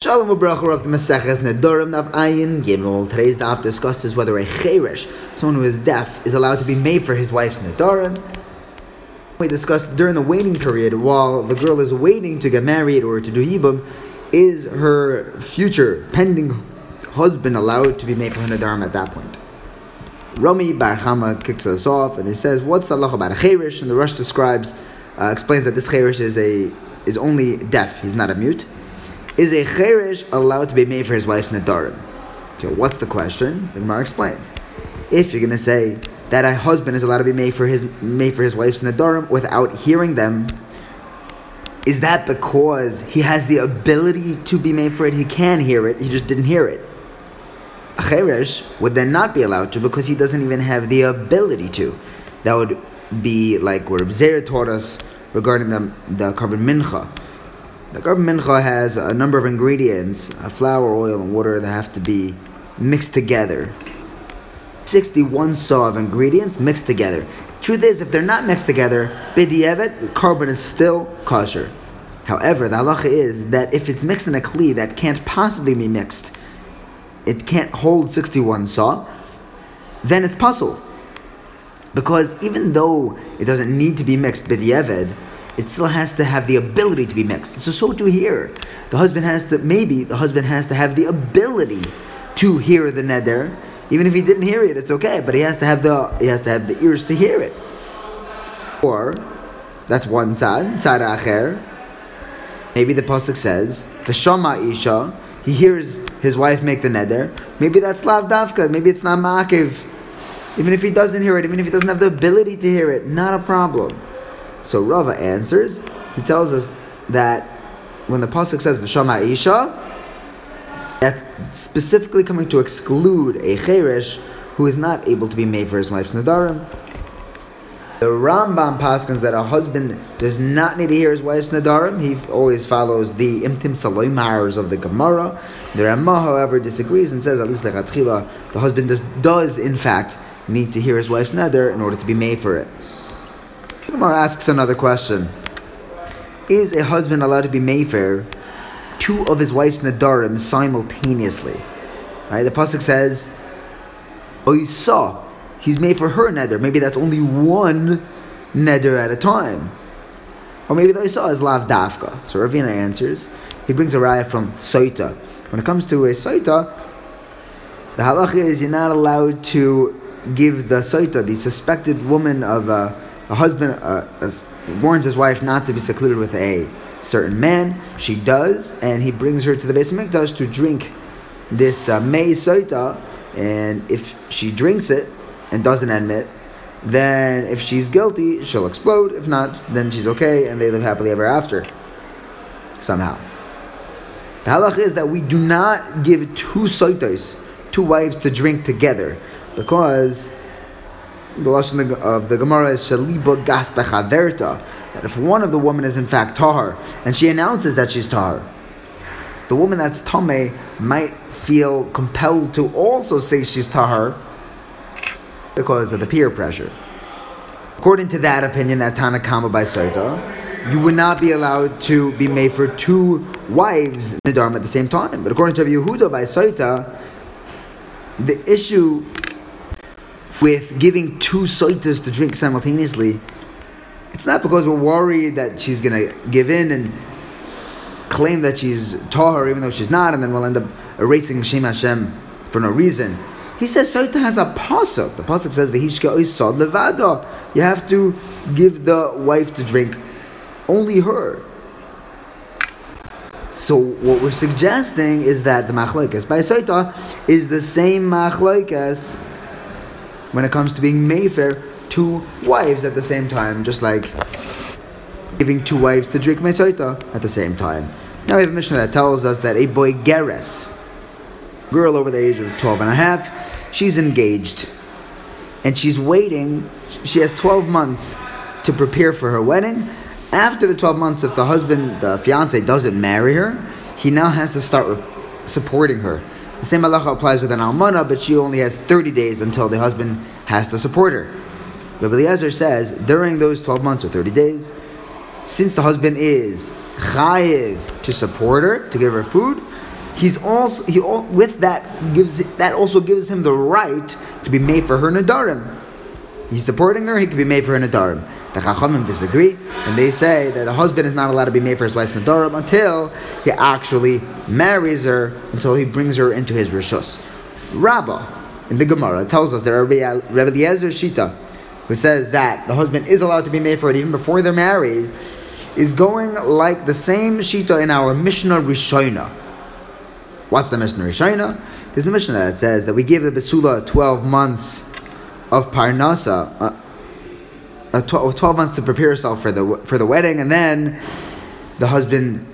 Shalom Ubracha of the Maseches Nedorim Nav Ayin Gimel. Today's daf discusses whether a cheresh, someone who is deaf, is allowed to be made for his wife's Nedorim. We discussed during the waiting period, while the girl is waiting to get married or to do yibum, is her future pending husband allowed to be made for her Nedarim at that point? Rami Bar Chama kicks us off and he says, "What's the halacha about a cheresh?" And the Rosh describes, uh, explains that this cheresh is a is only deaf; he's not a mute. Is a cheresh allowed to be made for his wife's nedarim? Okay, what's the question? The Gemara explains. If you're going to say that a husband is allowed to be made for his made for his wife's nedarim without hearing them, is that because he has the ability to be made for it? He can hear it, he just didn't hear it. A cheresh would then not be allowed to because he doesn't even have the ability to. That would be like what Reb taught us regarding the, the korban mincha the korban mincha has a number of ingredients, a flour, oil, and water that have to be mixed together. 61 saw of ingredients mixed together. The truth is, if they're not mixed together, bidiyevit, the korban is still kosher. However, the halacha is that if it's mixed in a kli that can't possibly be mixed, it can't hold 61 saw, then it's pasul. Because even though it doesn't need to be mixed bidiyevit, it still has to have the ability to be mixed. So so to here. The husband has to maybe the husband has to have the ability to hear the neder. Even if he didn't hear it, it's okay. But he has to have the he has to have the ears to hear it. Or that's one side, side acher. Maybe the pasuk says v'shama isha. He hears his wife make the neder. Maybe that's lav davka. Maybe it's not makiv. Even if he doesn't hear it, even if he doesn't have the ability to hear it, not a problem. So Rava answers. He tells us that when the pasuk says v'shama isha, that's specifically coming to exclude a cheresh who is not able to be made for his wife's nadarim. The Rambam paskins that a husband does not need to hear his wife's nadarim. He always follows the imtim saloimars of the Gemara. The Ramah, however, disagrees and says at least like the husband does, does in fact need to hear his wife's nadar in order to be made for it. Gemara asks another question. Is a husband allowed to be Mayfair two of his wife's nadarim simultaneously? Right? The pasuk says, "Oh, you saw he's made for her neder. Maybe that's only one neder at a time, or maybe the saw is lav dafka." So Ravina answers. He brings a riot from Soita. When it comes to a Soita, the halacha is you're not allowed to give the Soita, the suspected woman of a a husband uh, warns his wife not to be secluded with a certain man. She does, and he brings her to the Beis Hamikdash to drink this uh, Mei Soita. And if she drinks it and doesn't admit, then if she's guilty, she'll explode. If not, then she's okay, and they live happily ever after. Somehow. The halach is that we do not give two soitos, two wives to drink together, because the lashon of the Gemara is shaliba gasta chaverta. That if one of the women is in fact tahar and she announces that she's tahar, the woman that's tame might feel compelled to also say she's tahar because of the peer pressure. According to that opinion, that Tanakama by Saita, you would not be allowed to be made for two wives in the Dharma at the same time. But according to Yehuda by Saita, the issue with giving two soitas to drink simultaneously, it's not because we're worried that she's going to give in and claim that she's tahar even though she's not, and then we'll end up erasing Shem Hashem for no reason. He says Soita has a pasuk. The pasuk says Vehishka Oisad Levada. You have to give the wife to drink only her. So what we're suggesting is that the machlokes by Soita is the same machlokes when it comes to being Mayfair two wives at the same time, just like giving two wives to drink Mesaita at the same time. Now we have a Mishnah that tells us that a bogeres, girl over the age of 12 and a half, she's engaged and she's waiting. She has 12 months to prepare for her wedding. After the 12 months, if the husband, the fiance, doesn't marry her, he now has to start supporting her the same halacha applies with an almana, but she only has 30 days until the husband has to support her. Rabbi Eliezer says during those 12 months or 30 days, since the husband is chayiv to support her, to give her food, he's also he with that gives that also gives him the right to be made for her nadarim. He's supporting her; he could be made for her nadarim. The Chachamim disagree, and they say that a husband is not allowed to be made for his wife's nadarim until he actually marries her, until he brings her into his rishus. Rabbah in the Gemara tells us that Rabbi Eliezer Shita, who says that the husband is allowed to be made for it even before they're married, is going like the same Shita in our Mishnah Rishona. What's the Mishnah Rishona? There's the Mishnah that says that we give the Besula 12 months of Parnasa, uh, uh, 12, 12 months to prepare herself for the, for the wedding, and then the husband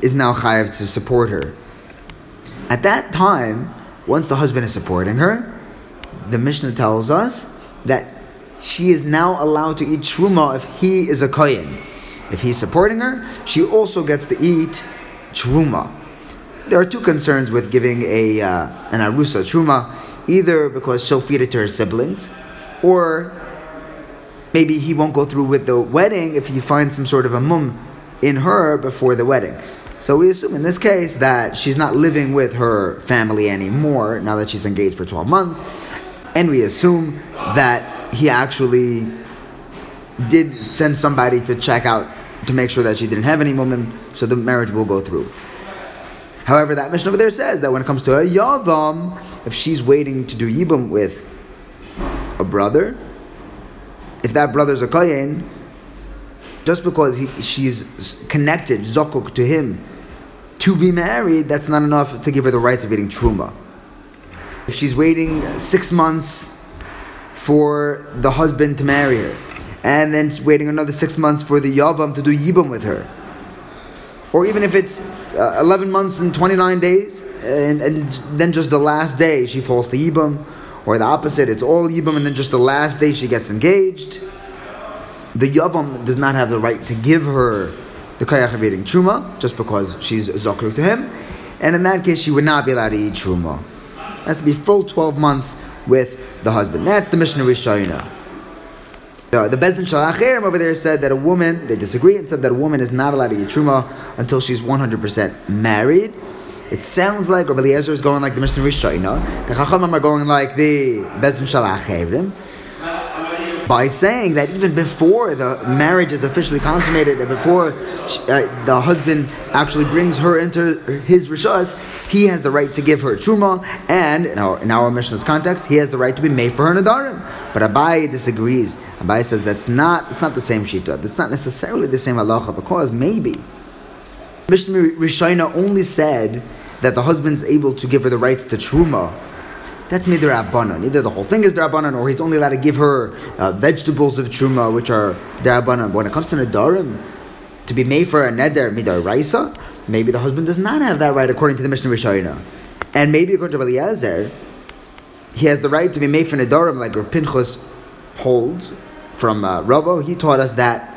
is now chayav to support her. At that time, once the husband is supporting her, the Mishnah tells us that she is now allowed to eat truma if he is a kohen. If he's supporting her, she also gets to eat truma. There are two concerns with giving a uh, an arusa truma, either because she'll feed it to her siblings, or maybe he won't go through with the wedding if he finds some sort of a mum in her before the wedding. So we assume in this case that she's not living with her family anymore now that she's engaged for 12 months. And we assume that he actually did send somebody to check out to make sure that she didn't have any woman, so the marriage will go through. However, that Mishnah over there says that when it comes to a yavam, if she's waiting to do yibum with a brother, if that brother's a kohen, just because he, she's connected, zokuk, to him, to be married, that's not enough to give her the rights of eating truma. If she's waiting six months for the husband to marry her, and then waiting another six months for the yavam to do yibum with her, or even if it's uh, 11 months and 29 days, and, and then just the last day she falls to yibum, or the opposite, it's all yibum, and then just the last day she gets engaged. The yavam does not have the right to give her the kayach of eating truma just because she's zokru to him, and in that case she would not be allowed to eat truma. It has to be full twelve months with the husband. That's the Mishnah Rishayna. Uh, the Beis Din Shel Achareihem over there said that a woman, they disagree and said that a woman is not allowed to eat truma until she's 100% married. It sounds like Rabbi Eliezer is going like the Mishnah Rishayna. The Chachamim are going like the Beis Din Shel Achareihem by saying that even before the marriage is officially consummated and before uh, the husband actually brings her into his rishas, he has the right to give her truma, and in our, in our Mishnah's context, he has the right to be made for her nadarim. But Abaye disagrees. Abaye says that's not it's not the same shita. That's not necessarily the same halacha because maybe Mishnah Rishayna only said that the husband's able to give her the rights to truma that's midrabanan. Either the whole thing is drabanan, or he's only allowed to give her uh, vegetables of truma, which are drabanan. But when it comes to nadarim, to be made for a neder midaraisa, maybe the husband does not have that right according to the Mishnah Rishayna. And maybe according to Eliezer, he has the right to be made for nadarim, like Pinchas holds from uh, Ravo. He taught us that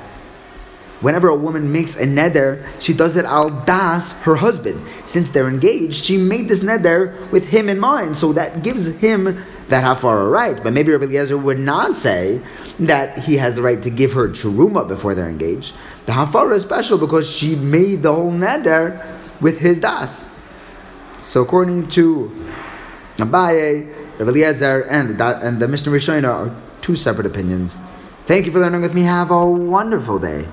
Whenever a woman makes a neder, she does it al das her husband. Since they're engaged, she made this neder with him in mind, so that gives him that hafara right. But maybe Rabbi Eliezer would not say that he has the right to give her churuma before they're engaged. The hafara is special because she made the whole neder with his das. So according to Abaye, Rabbi Eliezer, and the, and the Mishnah Rishona are two separate opinions. Thank you for learning with me. Have a wonderful day.